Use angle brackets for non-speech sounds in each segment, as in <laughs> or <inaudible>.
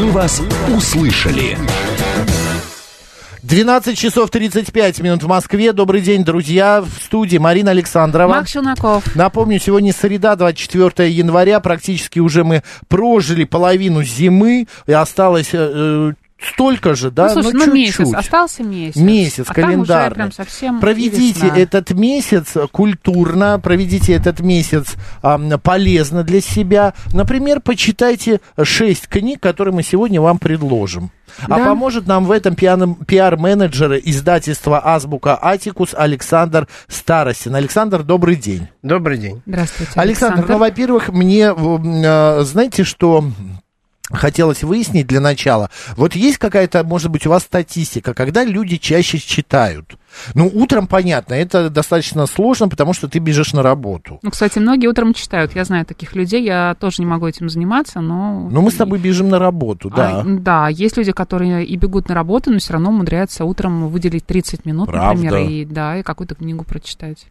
Мы вас услышали. 12 часов 35 минут в Москве. Добрый день, друзья. В студии Марина Александрова. Макс Челноков. Напомню, сегодня среда, 24 января. Практически уже мы прожили половину зимы. И осталось э, столько же, да? Ну, слушай, ну, месяц, остался месяц. Месяц, а календарный. Там уже прям совсем проведите весна. этот месяц культурно, проведите этот месяц а, полезно для себя. Например, почитайте шесть книг, которые мы сегодня вам предложим. А Да. поможет нам в этом пианом- пиар-менеджер издательства «Азбука Атикус» Александр Старостин. Александр, добрый день. Добрый день. Здравствуйте, Александр, Александр. ну, во-первых, мне, э, знаете, что хотелось выяснить для начала. Вот есть какая-то, может быть, у вас статистика, когда люди чаще читают? Ну, утром, понятно, это достаточно сложно, потому что ты бежишь на работу. Ну, кстати, многие утром читают. Я знаю таких людей. Я тоже не могу этим заниматься, но... Но мы с тобой бежим на работу, да. А, да, есть люди, которые и бегут на работу, но все равно умудряются утром выделить 30 минут, Правда? например, и да, и какую-то книгу прочитать.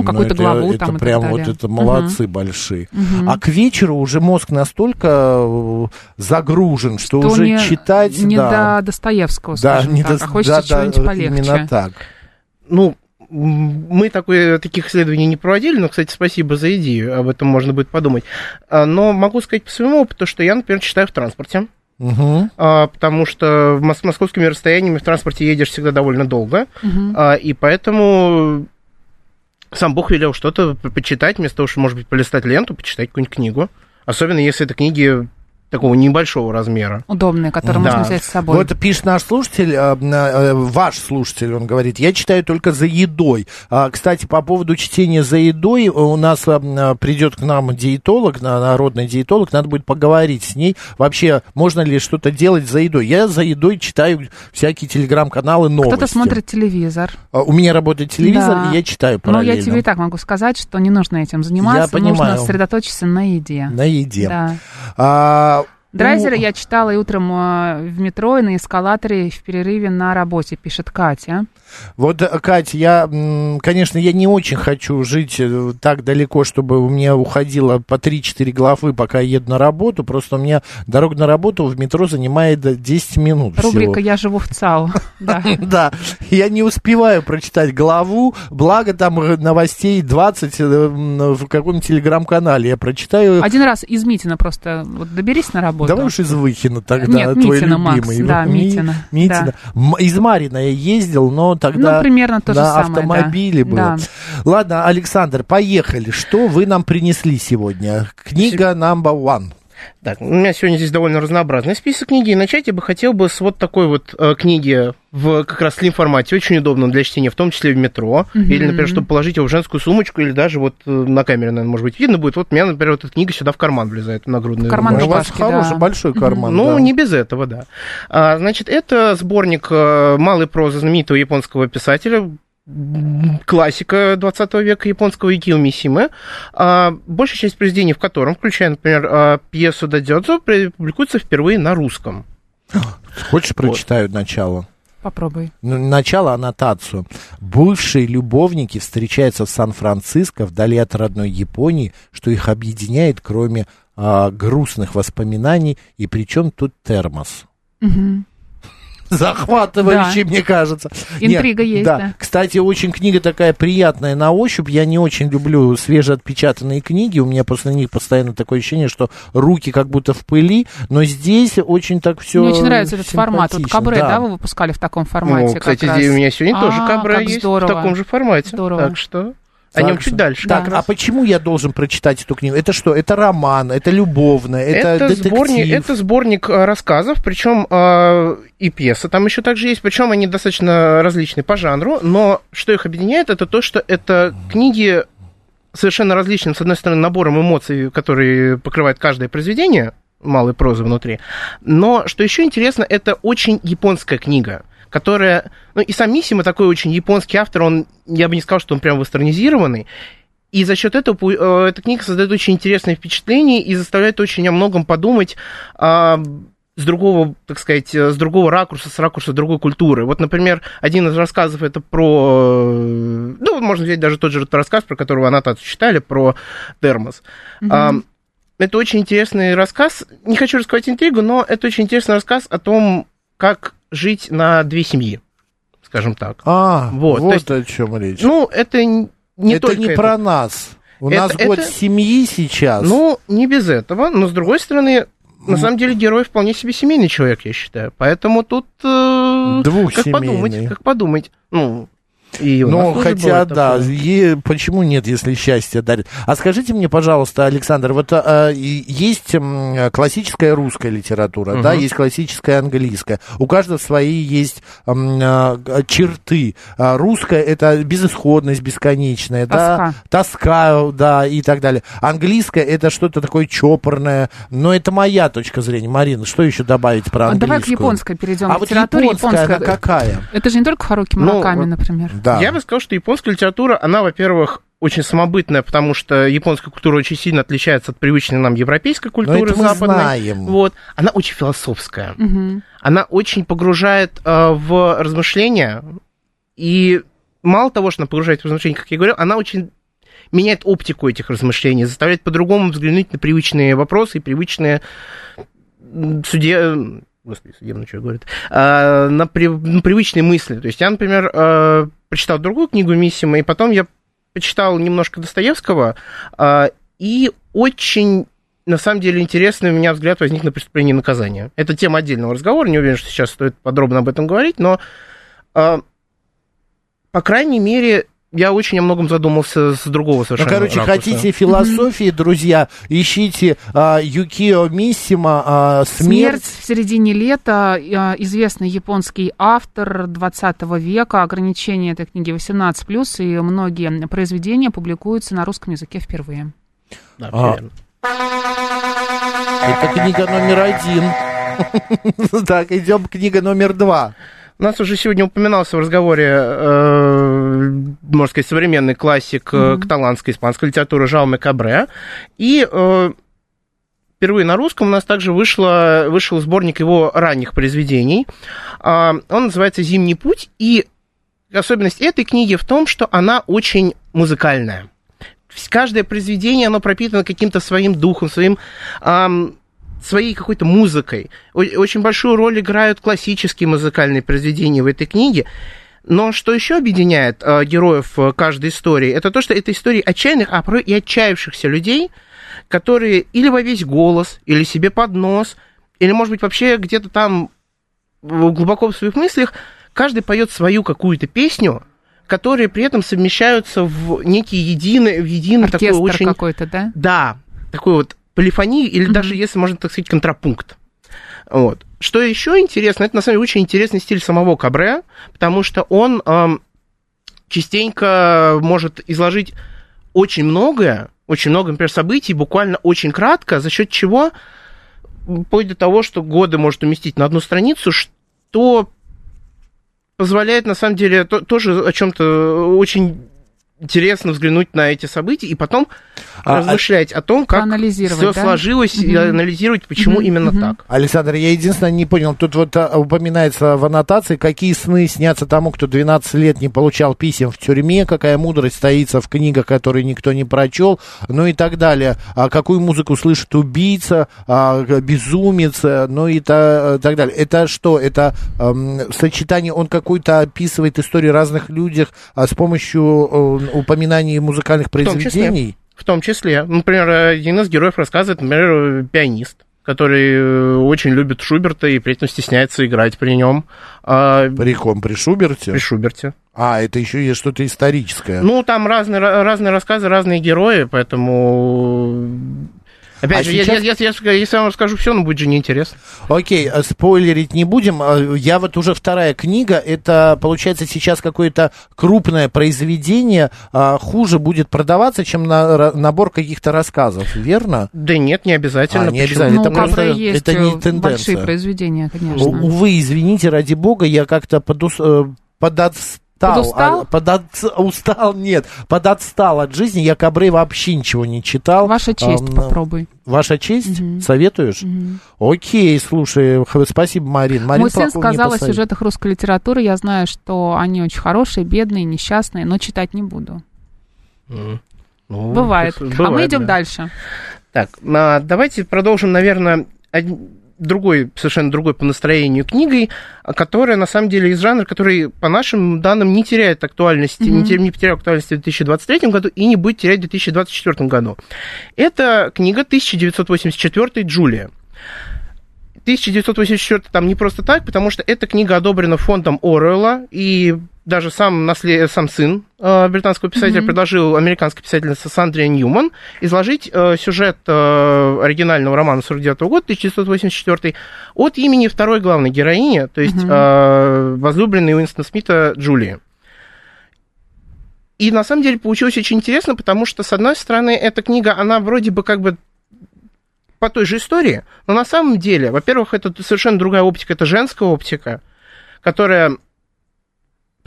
Ну, какую-то это- главу это там и прям так далее. вот это молодцы большие. Мгм. А к вечеру уже мозг настолько э, загружен, что, Что уже не, читать, не да, до Достоевского, да, скажем не так, до- а хочется да, да, чего-нибудь полегче. именно так. Ну, мы такое, таких исследований не проводили, но, кстати, спасибо за идею, об этом можно будет подумать. А, Но могу сказать по своему опыту, что я, например, читаю в транспорте, Мгм. а, потому что в мос- московскими расстояниями в транспорте едешь всегда довольно долго, Мгм. а, и поэтому сам Бог велел что-то по- почитать, вместо того, чтобы, может быть, полистать ленту, почитать какую-нибудь книгу. Особенно если это книги такого небольшого размера. Удобные, которые Да. можно взять с собой. Вот пишет наш слушатель, э, э, ваш слушатель, он говорит, я читаю только за едой. А, Кстати, по поводу чтения за едой, у нас э, придет к нам диетолог, на- народный диетолог, надо будет поговорить с ней. Вообще, можно ли что-то делать за едой? Я за едой читаю всякие телеграм-каналы, новости. Кто-то смотрит телевизор. А, У меня работает телевизор, Да. и я читаю Но параллельно. я тебе и так могу сказать, что не нужно этим заниматься. понимаю. Нужно сосредоточиться на еде. На еде. Да. А, Драйзера у- я читала и утром э, в метро, и на эскалаторе в перерыве на работе, пишет Катя. Вот, э, Кать, я, конечно, я не очень хочу жить э, так далеко, чтобы у меня уходило по 3-4 главы, пока я еду на работу. Просто у меня дорога на работу в метро занимает э, 10 минут Рубрика всего. «Я живу в ЦАУ». <laughs> Да. Я не успеваю прочитать главу, благо там новостей 20 э, м, в каком-нибудь телеграм-канале. Я прочитаю... Один раз из Митина просто доберись на работу. Давай уж из Выхина тогда, Нет, твой Митина, Макс, любимый. да, Ми- Митина, Митина. М- Из Марина я ездил, но тогда Ну, примерно то же на самое, да. автомобиле было. Да. Ладно, Александр, поехали. Что вы нам принесли сегодня? Книга number one. Так, у меня сегодня здесь довольно разнообразный список книги, и начать я бы хотел бы с вот такой вот э, книги в как раз слим формате, очень удобно для чтения, в том числе в метро, Мгм. или, например, чтобы положить его в женскую сумочку, или даже вот э, на камере, наверное, может быть, видно будет. Вот у меня, например, вот эта книга сюда в карман влезает, в нагрудный. В карман. У вас хороший, да. большой карман. Ну, да. не без этого, да. А, значит, это сборник э, малой прозы знаменитого японского писателя, классика 20 века японского Икио Мисимы, а, большая часть произведений в котором, включая, например, а, пьесу Дадзёдзо, публикуется впервые на русском. Хочешь, прочитаю начало? Попробуй. Ну, Начало аннотацию. Бывшие любовники встречаются в Сан-Франциско, вдали от родной Японии, что их объединяет, кроме а, грустных воспоминаний, и причем тут термос. Мгм. <laughs> Захватывающий, мне кажется. Интрига есть, да. да. Кстати, очень книга такая приятная на ощупь. Я не очень люблю свежеотпечатанные книги. У меня после них постоянно такое ощущение, что руки как будто в пыли. Но здесь очень так все. Мне очень нравится этот формат. Вот Кабре, да. вы выпускали в таком формате? Ну, кстати, как здесь раз? у меня сегодня тоже А, кабра как есть здорово. в таком же формате. Здорово. Так что о нем чуть дальше. Так, как а почему я должен прочитать эту книгу? Это что? Это роман, это любовное, это, Это, детектив. сборник, это сборник э, рассказов, причем э, и пьеса там еще также есть, причем они достаточно различны по жанру, но что их объединяет, это то, что это книги совершенно различным, с одной стороны, набором эмоций, которые покрывает каждое произведение, малой прозы внутри, но что еще интересно, это очень японская книга которая... Ну, и сам Мисима такой очень японский автор, он, я бы не сказал, что он прям вестернизированный, и за счет этого э, эта книга создает очень интересное впечатление и заставляет очень о многом подумать э, с другого, так сказать, с другого ракурса, с ракурса другой культуры. Вот, например, один из рассказов это про... Ну, можно взять даже тот же рассказ, про которого аннотацию читали, про термос. Mm-hmm. это очень интересный рассказ. Не хочу рассказать интригу, но это очень интересный рассказ о том, как жить на две семьи, скажем так. А, Вот, вот, есть- о чем речь. Ну, это не это только не это. про нас. У Это- нас год это- семьи сейчас. Ну, не без этого, но с другой стороны, на самом деле герой вполне себе семейный человек, я считаю. Поэтому тут э, как Двухсемейный. подумать, как подумать. Ну, и Ну, хотя, да, такое. е- почему нет, если счастье дарит? А скажите мне, пожалуйста, Александр, вот а, и- есть классическая русская литература, да, Мгм. есть классическая английская. У каждого свои есть а, г- черты. А, Русская это безысходность бесконечная, да, тоска, да, и так далее. Английская это что-то такое чопорное, но это моя точка зрения. Марина, что еще добавить про А английскую? Давай к японской перейдем. А вот японская, она какая? Это же не только Харуки Ну, Мураками, вот- например. Да. Я бы сказал, что японская литература, она, во-первых, очень самобытная, потому что японская культура очень сильно отличается от привычной нам европейской Но культуры это мы западной. знаем. Вот. Она очень философская. Мгм. Она очень погружает э, в размышления. И мало того, что она погружает в размышления, как я говорил, она очень меняет оптику этих размышлений, заставляет по-другому взглянуть на привычные вопросы и привычные суде... Господи, судебно, что говорит, а, на, при- на привычные мысли. То есть я, например, э, прочитал другую книгу Миссима, и потом я почитал немножко Достоевского, а, и очень, на самом деле, интересный у меня взгляд возник на преступление и наказание. Это тема отдельного разговора, не уверен, что сейчас стоит подробно об этом говорить, но, а, по крайней мере, я очень о многом задумался с другого Ну, совершенно короче, ракурса. хотите философии, друзья, ищите а, Юкио Миссима а, Смерть «Смерть». в середине лета. э, Известный японский автор 20 века. Ограничение этой книги 18+, и многие произведения публикуются на русском языке впервые. Да, А. Это книга номер один. <laughs> Так, идем книга номер два. У нас уже сегодня упоминался в разговоре, э, можно сказать, современный классик э, каталанской испанской литературы Жауме Кабре. И э, впервые на русском у нас также вышло, вышел сборник его ранних произведений. А, он называется «Зимний путь». И особенность этой книги в том, что она очень музыкальная. Каждое произведение, оно пропитано каким-то своим духом, своим своей какой-то музыкой. Очень большую роль играют классические музыкальные произведения в этой книге. Но что еще объединяет э, героев э, каждой истории, это то, что это истории отчаянных, а порой и отчаявшихся людей, которые или во весь голос, или себе под нос, или, может быть, вообще где-то там глубоко в своих мыслях, каждый поет свою какую-то песню, которые при этом совмещаются в некий единый, в единый такой Оркестр очень... какой-то, да? Да, такой вот полифонию, или Мгм. даже, если можно так сказать, контрапункт. Вот. Что еще интересно, это на самом деле очень интересный стиль самого Кабре, потому что он эм, частенько может изложить очень многое, очень много, например, событий, буквально очень кратко, за счет чего вплоть до того, что годы может уместить на одну страницу, что позволяет, на самом деле, то- тоже о чем-то очень интересно взглянуть на эти события и потом А, размышлять о том, как все да? сложилось, и Мгм. анализировать, почему Мгм, именно мгм. так. Александр, я единственное не понял, тут вот а, упоминается в аннотации, какие сны снятся тому, кто 12 лет не получал писем в тюрьме, какая мудрость стоится в книгах, которые никто не прочел, ну и так далее. А какую музыку слышит убийца, а, безумец, э, ну и та- так далее. Это что? Это эм, сочетание, он какой-то описывает историю разных людях а, с помощью э, упоминаний музыкальных том числе. произведений? В том числе, например, один из героев рассказывает, например, пианист, который э, очень любит Шуберта и при этом стесняется играть при нем При ком? При Шуберте? при Шуберте. А, это еще есть что-то историческое. Ну, там разные, ра- разные рассказы, разные герои, поэтому... Опять А же, я- сейчас- я- я- я- если я вам расскажу все, ну, будет же неинтересно. Окей, а спойлерить не будем. А, Я вот уже вторая книга, это получается сейчас какое-то крупное произведение, а, хуже будет продаваться, чем на, набор каких-то рассказов, верно? Да нет, не обязательно. А, не Почему? обязательно. Ну, это просто- есть это не э, тенденция. большие произведения, конечно. У- Увы, извините, ради бога, я как-то подус, э, подотстал. Подустал? а, подотс- устал, нет, подотстал от жизни. Я Кабре вообще ничего не читал. Ваша честь, Ам, попробуй. Ваша честь? Мгм. Советуешь? Мгм. Окей, слушай, спасибо, Марин. Марин Мой сын сказал о сюжетах русской литературы. Я знаю, что они очень хорошие, бедные, несчастные, но читать не буду. Ну, Бывает. это а мы бывает, идем да. дальше. Так, а, давайте продолжим, наверное, другой, совершенно другой по настроению книгой, которая, на самом деле, из жанра, который, по нашим данным, не теряет актуальности, mm-hmm. не, не потерял актуальности в 2023 году и не будет терять в 2024 году. Это книга 1984 «Джулия». 1984 там не просто так, потому что эта книга одобрена фондом Оруэлла, и даже сам, наслед... сам сын э, британского писателя mm-hmm. предложил американской писательнице Сандре Ньюман изложить э, сюжет э, оригинального романа 49 года, 1984, от имени второй главной героини, то есть mm-hmm. возлюбленной Уинстона Смита Джулии. И на самом деле получилось очень интересно, потому что, с одной стороны, эта книга, она вроде бы как бы по той же истории, но на самом деле, во-первых, это совершенно другая оптика, это женская оптика, которая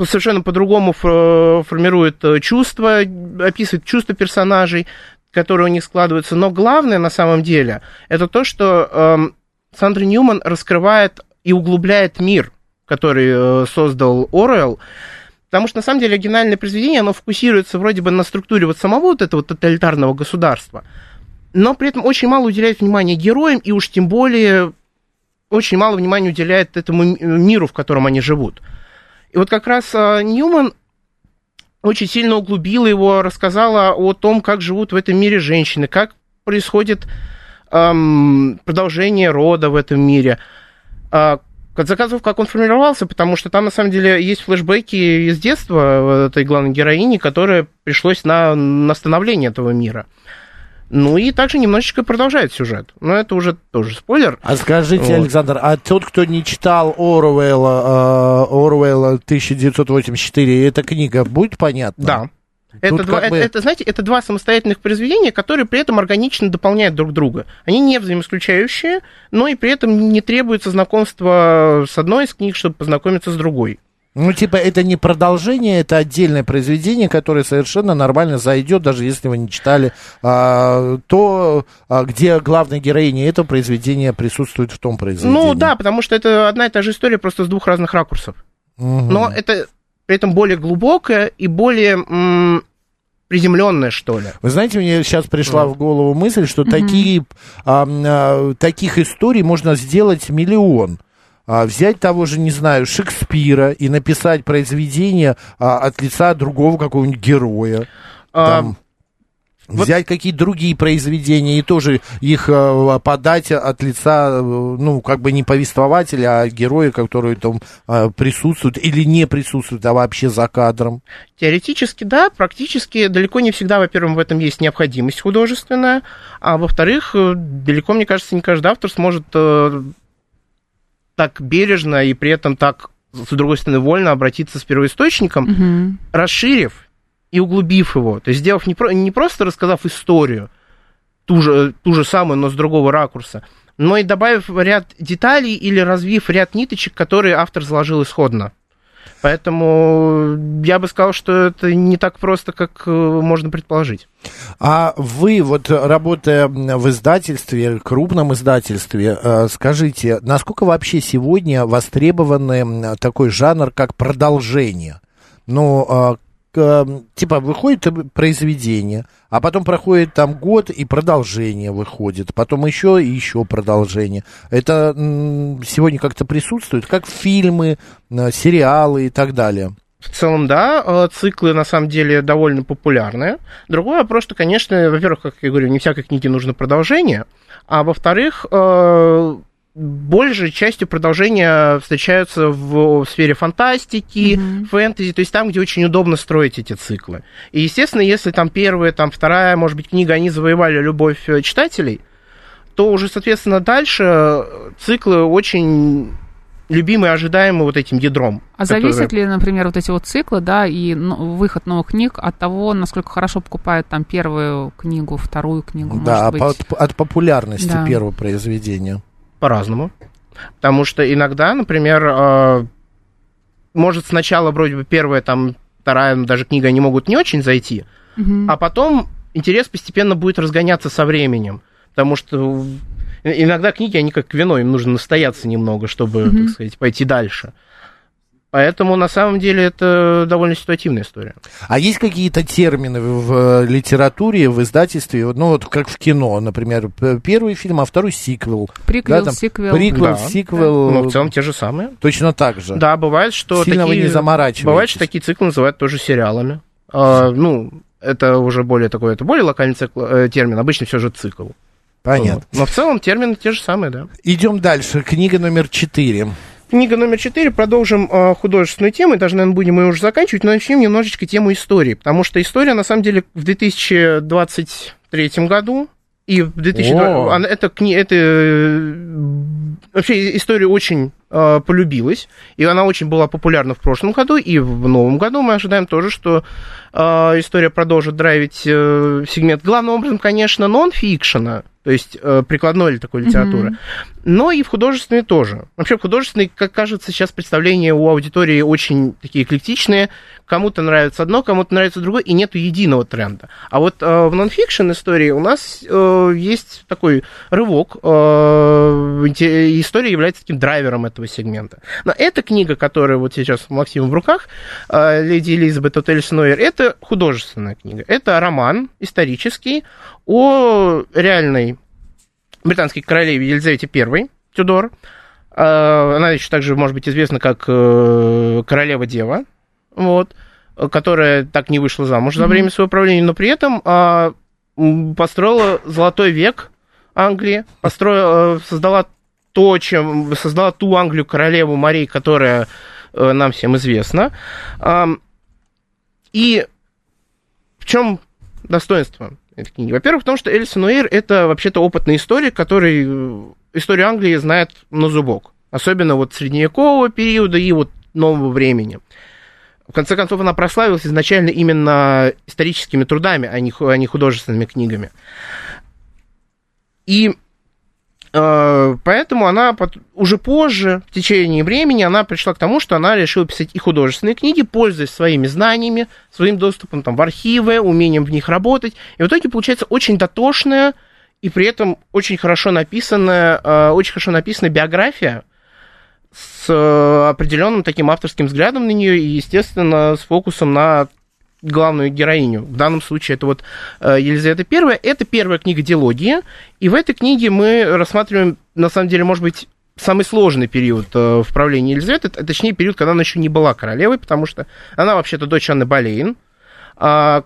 совершенно по-другому формирует э, чувства, описывает чувства персонажей, которые у них складываются. Но главное на самом деле это то, что э, Сандра Ньюман раскрывает и углубляет мир, который э, создал Оруэлл. Потому что, на самом деле, оригинальное произведение, оно фокусируется вроде бы на структуре вот самого вот этого тоталитарного государства – но при этом очень мало уделяет внимания героям, и уж тем более очень мало внимания уделяет этому миру, в котором они живут. И вот как раз а, Ньюман очень сильно углубила его, рассказала о том, как живут в этом мире женщины, как происходит эм, продолжение рода в этом мире. Э, заказов, как он формировался, потому что там, на самом деле, есть флешбеки из детства этой главной героини, которая пришлось на, на становление этого мира. Ну и также немножечко продолжает сюжет. Но это уже тоже спойлер. А скажите, вот. Александр, а тот, кто не читал Оруэлла, э, Оруэлла 1984, эта книга будет понятна? Да. Это, два, бы... это, это, знаете, это два самостоятельных произведения, которые при этом органично дополняют друг друга. Они не взаимоисключающие, но и при этом не требуется знакомства с одной из книг, чтобы познакомиться с другой. Ну, типа, это не продолжение, это отдельное произведение, которое совершенно нормально зайдет, даже если вы не читали а, то, а, где главная героиня этого произведения присутствует в том произведении. Ну, да, потому что это одна и та же история, просто с двух разных ракурсов. Угу. Но это при этом более глубокая и более м- приземленная, что ли. Вы знаете, мне сейчас пришла mm. в голову мысль, что mm такие, а, а, таких историй можно сделать миллион а, взять того же, не знаю, Шекспира и написать произведение а, от лица другого какого-нибудь героя. А... Там, взять какие-то другие произведения и тоже их э, подать от лица, ну, как бы не повествователя, а героя, который там э, присутствует или не присутствует, а вообще за кадром. Теоретически, да, практически далеко не всегда, во-первых, в этом есть необходимость художественная, а во-вторых, э, далеко, мне кажется, не каждый автор сможет так бережно и при этом так, с другой стороны, вольно обратиться с первоисточником, угу. расширив и углубив его. То есть сделав не, про, не просто рассказав историю, ту же, ту же самую, но с другого ракурса, но и добавив ряд деталей или развив ряд ниточек, которые автор заложил исходно. Поэтому я бы сказал, что это не так просто, как э, можно предположить. А вы, вот работая в издательстве, крупном издательстве, э, скажите, насколько вообще сегодня востребованный такой жанр, как продолжение? Ну, типа выходит произведение, а потом проходит там год и продолжение выходит, потом еще и еще продолжение. Это сегодня как-то присутствует, как фильмы, сериалы и так далее. В целом, да, э, циклы на самом деле довольно популярны. Другое вопрос, что, конечно, во-первых, как я говорю, не всякой книге нужно продолжение, а во-вторых, э, большей частью продолжения встречаются в, в сфере фантастики, mm-hmm. фэнтези, то есть там, где очень удобно строить эти циклы. И, естественно, если там первая, там вторая, может быть, книга, они завоевали любовь э, читателей, то уже, соответственно, дальше э, циклы очень любимые, ожидаемые вот этим ядром. А которые... зависят ли, например, вот эти вот циклы, да, и ну, выход новых книг от того, насколько хорошо покупают там первую книгу, вторую книгу, да, может быть? От, от популярности да. первого произведения по-разному. Потому что иногда, например, э, может сначала вроде бы первая, там, вторая, даже книга, они могут не очень зайти, угу. а потом интерес постепенно будет разгоняться со временем. Потому что иногда книги, они как вино, им нужно настояться немного, чтобы, угу. так сказать, пойти дальше. Поэтому на самом деле это довольно ситуативная история. А есть какие-то термины в, в литературе, в издательстве, ну вот как в кино, например, первый фильм, а второй сиквел. Приквел, там сиквел. Приквел, Да. сиквел. Ну, в целом те же самые. Точно так же. Да, бывает, что Сильно вы такие... не заморачиваетесь. Бывает, что такие циклы называют тоже сериалами. А, ну, это уже более такой, это более локальный цикл, э, термин. Обычно все же цикл. Понятно. Вот. Но в целом термины те же самые, да. Идем дальше. Книга номер четыре. Книга номер четыре. Продолжим э, художественную тему. И даже, наверное, будем ее уже заканчивать, но начнем немножечко тему истории. Потому что история, на самом деле, в 2023 году и в 2020... О. она- это, кни... это э, вообще история очень э, полюбилась, и она очень была популярна в прошлом году, и в новом году мы ожидаем тоже, что э, история продолжит драйвить э, сегмент. Главным образом, конечно, нон-фикшена, то есть э, прикладной такой литературы, Мгм. но и в художественной тоже. Вообще в художественной, как кажется, сейчас представления у аудитории очень такие эклектичные. Кому-то нравится одно, кому-то нравится другое, и нету единого тренда. А вот э, в нонфикшн истории у нас э, есть такой рывок. Э, история является таким драйвером этого сегмента. Но эта книга, которая вот сейчас у Максима в руках, э, «Леди Элизабет от Эльс Нойер», это художественная книга. Это роман исторический о реальной британской королеве Елизавете I, Тюдор. Э, Она еще также может быть известна как э, королева-дева, вот, э, которая так не вышла замуж за время своего правления, но при этом а, построила золотой век Англии, построила, э, создала то, чем создала ту Англию королеву Марии, которая э, нам всем известна. Ам, И в чем достоинство этой книги? Во-первых, в том, что Элисон Уэйр это вообще-то опытный историк, который историю Англии знает на зубок. Особенно вот средневекового периода и вот нового времени. В конце концов, она прославилась изначально именно историческими трудами, а а не художественными книгами. И э, поэтому она пот- уже позже, в течение времени, она пришла к тому, что она решила писать и художественные книги, пользуясь своими знаниями, своим доступом там, в архивы, умением в них работать. И в итоге получается очень дотошная и при этом очень хорошо написанная, э, очень хорошо написанная биография с э, определенным таким авторским взглядом на нее и, естественно, с фокусом на главную героиню. В данном случае это вот э, Елизавета I. Это первая книга диалогии, и в этой книге мы рассматриваем, на самом деле, может быть, самый сложный период э, в правлении Елизаветы, точнее, период, когда она еще не была королевой, потому что она вообще-то дочь Анны Болейн, а,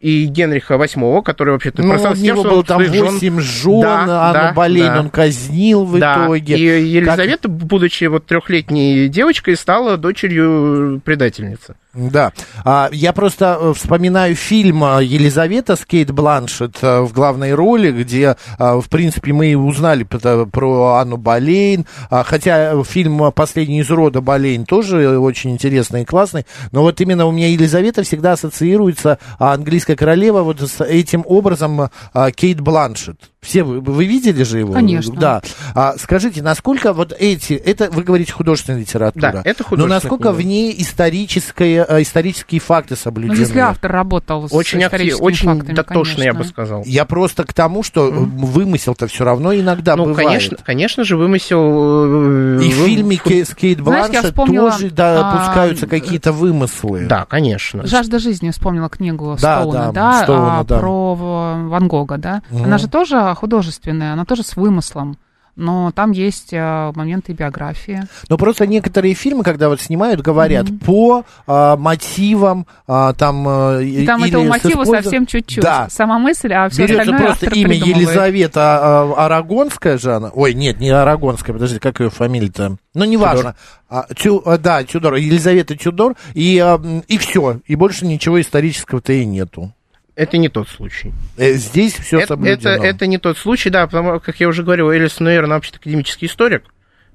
и Генриха VIII, который вообще-то Ну, прославился тем, что он там своих жен- 8 жен, Да, Анну да, Болейн да. он казнил в да, итоге. и Елизавета, будучи вот трехлетней девочкой, стала дочерью предательницы. Да. А, я просто э, вспоминаю фильм э, Елизавета с Кейт Бланшет э, в главной роли, где, в принципе, мы узнали про Анну Болейн. А, Хотя фильм «Последний из рода Болейн» тоже очень интересный и классный. Но вот именно у меня Елизавета всегда ассоциируется, а, английская королева, вот с этим образом Кейт Бланшет. Все вы, вы видели же его? Конечно. Да. А, скажите, насколько вот эти, это вы говорите художественная литература. Да, это Но художественная насколько книга. в ней историческое, э, исторические факты Ну, соблюдены? если автор работал с Очень, актив, очень фактами, дотошно, я бы конечно. сказал. Я просто к тому, что э, вымысел-то все равно иногда ну, бывает. конечно, конечно же, вымысел... э, И в фильме Ке- с Кейт Знаешь, я Бланшет вспомнила, тоже да, а, пускаются какие-то вымыслы. Да, конечно. «Жажда жизни» вспомнила книгу Да, Стоуна, да, да, Стоуна, а, да. про Ван Гога, да. Мгм. Она же тоже художественная, она тоже с вымыслом. Но там есть а, моменты биографии. Но просто некоторые фильмы, когда вот снимают, говорят Мгм. по а, мотивам, а, там... а, И там или этого мотива использованием- совсем чуть-чуть. Да. Сама мысль, а все Берется остальное просто автор имя придумывает. Елизавета а, Арагонская же она. Ой, нет, не Арагонская, подожди, как ее фамилия-то? Ну, неважно. А, Тю- а, да, Тюдор, Елизавета Тюдор, и, а, м, и все. И больше ничего исторического-то и нету. Это не тот случай. Э, Здесь все это, соблюдено. это, это не тот случай, да, потому как я уже говорил, Элис Нойер, она вообще академический историк,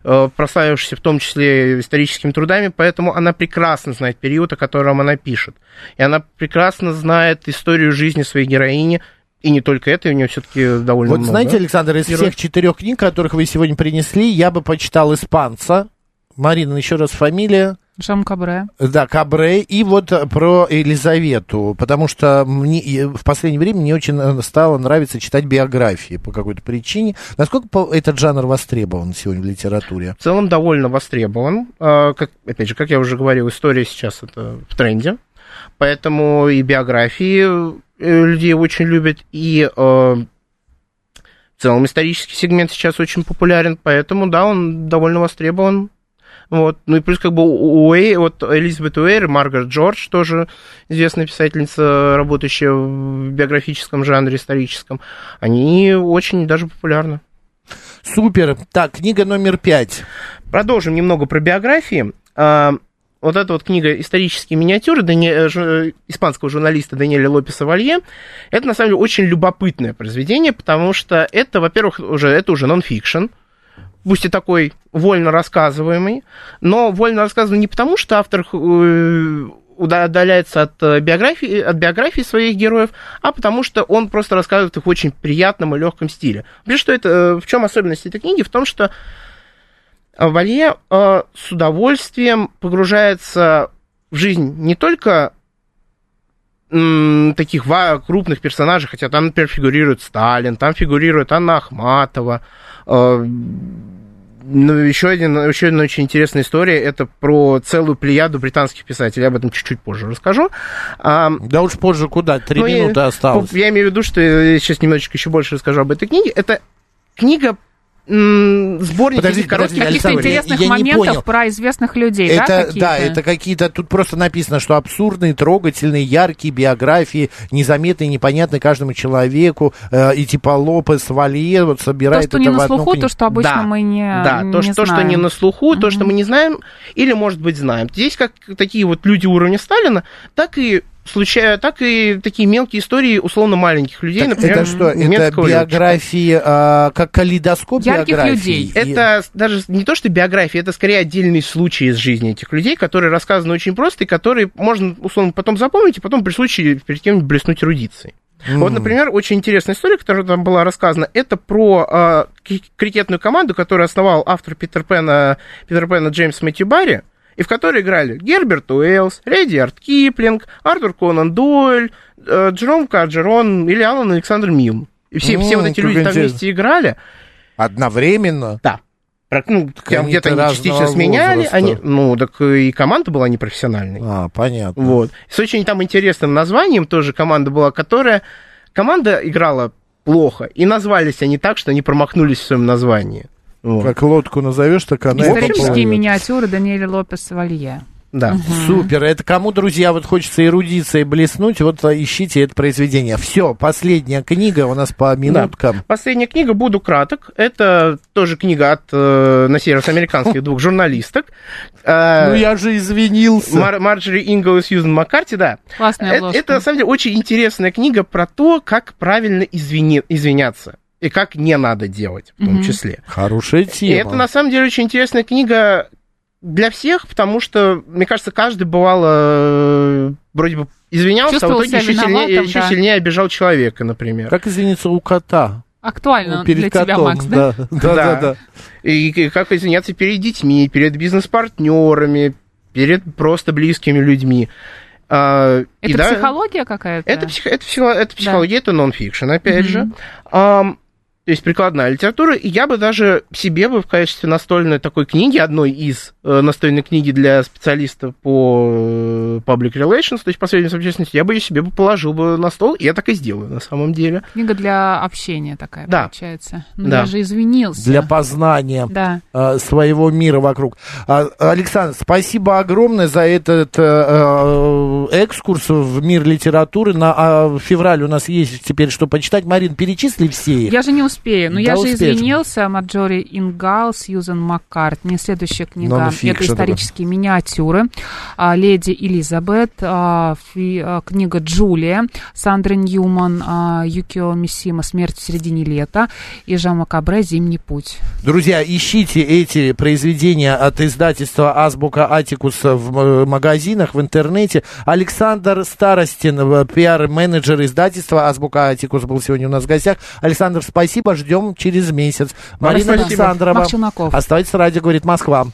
э, прославившийся в том числе историческими трудами, поэтому она прекрасно знает период, о котором она пишет. И она прекрасно знает историю жизни своей героини, и не только это, у нее все-таки довольно Вот много. знаете, Александр, из героев. всех четырех книг, которых вы сегодня принесли, я бы почитал «Испанца». Марина, еще раз фамилия. Жам Кабре. Да, Кабре. И вот э, про Елизавету, потому что мне, и в последнее время мне очень э, стало нравиться читать биографии по какой-то причине. Насколько этот жанр востребован сегодня в литературе? В целом довольно востребован. А, Как, опять же, как я уже говорил, история сейчас это в тренде. Поэтому и биографии э, людей очень любят, и э, в целом исторический сегмент сейчас очень популярен, поэтому, да, он довольно востребован. Вот. Ну и плюс как бы Уэй, вот Элизабет Уэйр, Маргарет Джордж, тоже известная писательница, работающая в биографическом жанре историческом, они очень даже популярны. Супер. Так, книга номер пять. Продолжим немного про биографии. А, Вот эта вот книга «Исторические миниатюры» Дани- э, жу- испанского журналиста Даниэля Лопеса Валье, это, на самом деле, очень любопытное произведение, потому что это, во-первых, уже, это уже нон-фикшн, пусть и такой вольно рассказываемый, но вольно рассказываемый не потому, что автор э, уда- отдаляется от э, биографии, от биографии своих героев, а потому что он просто рассказывает их в очень приятном и легком стиле. Вообще, что это, э, в чем особенность этой книги? В том, что Валье с удовольствием погружается в жизнь не только таких крупных персонажей, хотя там, например, фигурирует Сталин, там фигурирует Анна Ахматова. Ну, еще, один, еще одна очень интересная история, это про целую плеяду британских писателей, об этом чуть-чуть позже расскажу. А, Да уж позже куда? Три ну, я- минуты осталось. Я имею в виду, что я сейчас немножечко еще больше расскажу об этой книге. Это книга сборник Подождите, этих коротких подождите, Каких-то я- интересных я не моментов понял. про известных людей, да, Это, какие-то? да, это какие-то, тут просто написано, что абсурдные, трогательные, яркие биографии, незаметные, непонятные каждому человеку, э, и типа Лопес, Валье, вот То, собирает что это не в на слуху, книгу. то, что обычно Да, мы не Да, не то, что, то, что знаем. не на слуху, то, что мы не знаем, или, может быть, знаем. Здесь как такие вот люди уровня Сталина, так и случая, так и такие мелкие истории условно маленьких людей, Так например, это что, это биографии, а, как калейдоскоп Ярких биографий? людей. И- Это даже не то, что биография, это скорее отдельные случаи из жизни этих людей, которые рассказаны очень просто и которые можно, условно, потом запомнить и потом при случае перед кем-нибудь блеснуть эрудицией. Вот, М. например, очень интересная история, которая там была рассказана, это про э, кри- крикетную команду, которую основал автор Питер Пэна, Питер Пэна Джеймс Мэтью Барри, и в которой играли Герберт Уэллс, Редиард Киплинг, Артур Конан Дойль, э, Джером Карджерон или Алан Александр Милн. И все, все вот эти люди там вместе играли. Одновременно? Да. Ну, там где-то они частично сменяли, возраста. они, ну, так и команда была непрофессиональной. А, понятно. Вот. С очень там интересным названием тоже команда была, которая... Команда играла плохо, и назвались они так, что они промахнулись в своем названии. Вот. Как лодку назовешь, так она и Исторические миниатюры Даниэля Лопес Валье. Да. Супер. Это кому, друзья, вот хочется эрудицией блеснуть, вот а, ищите это произведение. Все, последняя книга у нас по минуткам. Последняя книга, буду краток. Это тоже книга от, э, на сей раз, американских двух журналисток. Э, Ну я же извинился. Мар- Марджери Ингл и Сьюзен Маккарти, да. Классная Это, это, на самом деле, очень интересная книга про то, как правильно извини- извиняться. И как не надо делать, в том Мгм. числе. Хорошая И тема. это, на самом деле, очень интересная книга для всех, потому что, мне кажется, каждый бывало э, вроде бы извинялся, а в Чувствовал итоге еще, сильнее, виноватым, еще да. сильнее обижал человека, например. Как извиниться у кота? Актуально Ну, перед для тебя, котом, Макс, да? <laughs> да? Да, да, да. И, и как извиняться перед детьми, перед бизнес-партнерами, перед просто близкими людьми. А, и Это да, психология какая-то? Это, психо- это, психо- это психология, это нон-фикшн, опять же. То есть прикладная литература. И я бы даже себе бы в качестве настольной такой книги, одной из э, настольной книги для специалистов по э, public relations, то есть по связям с общественностью, я бы ее себе бы положил бы на стол, и я так и сделаю на самом деле. Книга для общения такая Да. получается. Ну, Да. я же извинился. Для познания Да. э, своего мира вокруг. А, Александр, спасибо огромное за этот экскурс в мир литературы. На а, февраль у нас есть теперь что почитать. Марин, перечисли все. Я же не успею. Но Да я же извинился. Маджори Ингал, Сьюзен Маккартни. Следующая книга Non-fiction это исторические миниатюры. А, Леди Элизабет, а, фи- а, книга Джулия, Сандра Ньюман, а, Юкио Мисима «Смерть в середине лета» и Жама Кабре «Зимний путь». Друзья, ищите эти произведения от издательства Азбука Атикус в магазинах, в интернете. Александр Старостин, э, пиар-менеджер издательства Азбука Атикус, был сегодня у нас в гостях. Александр, спасибо, ждем через месяц. Марина спасибо. Александрова. Оставайтесь, радио говорит Москва.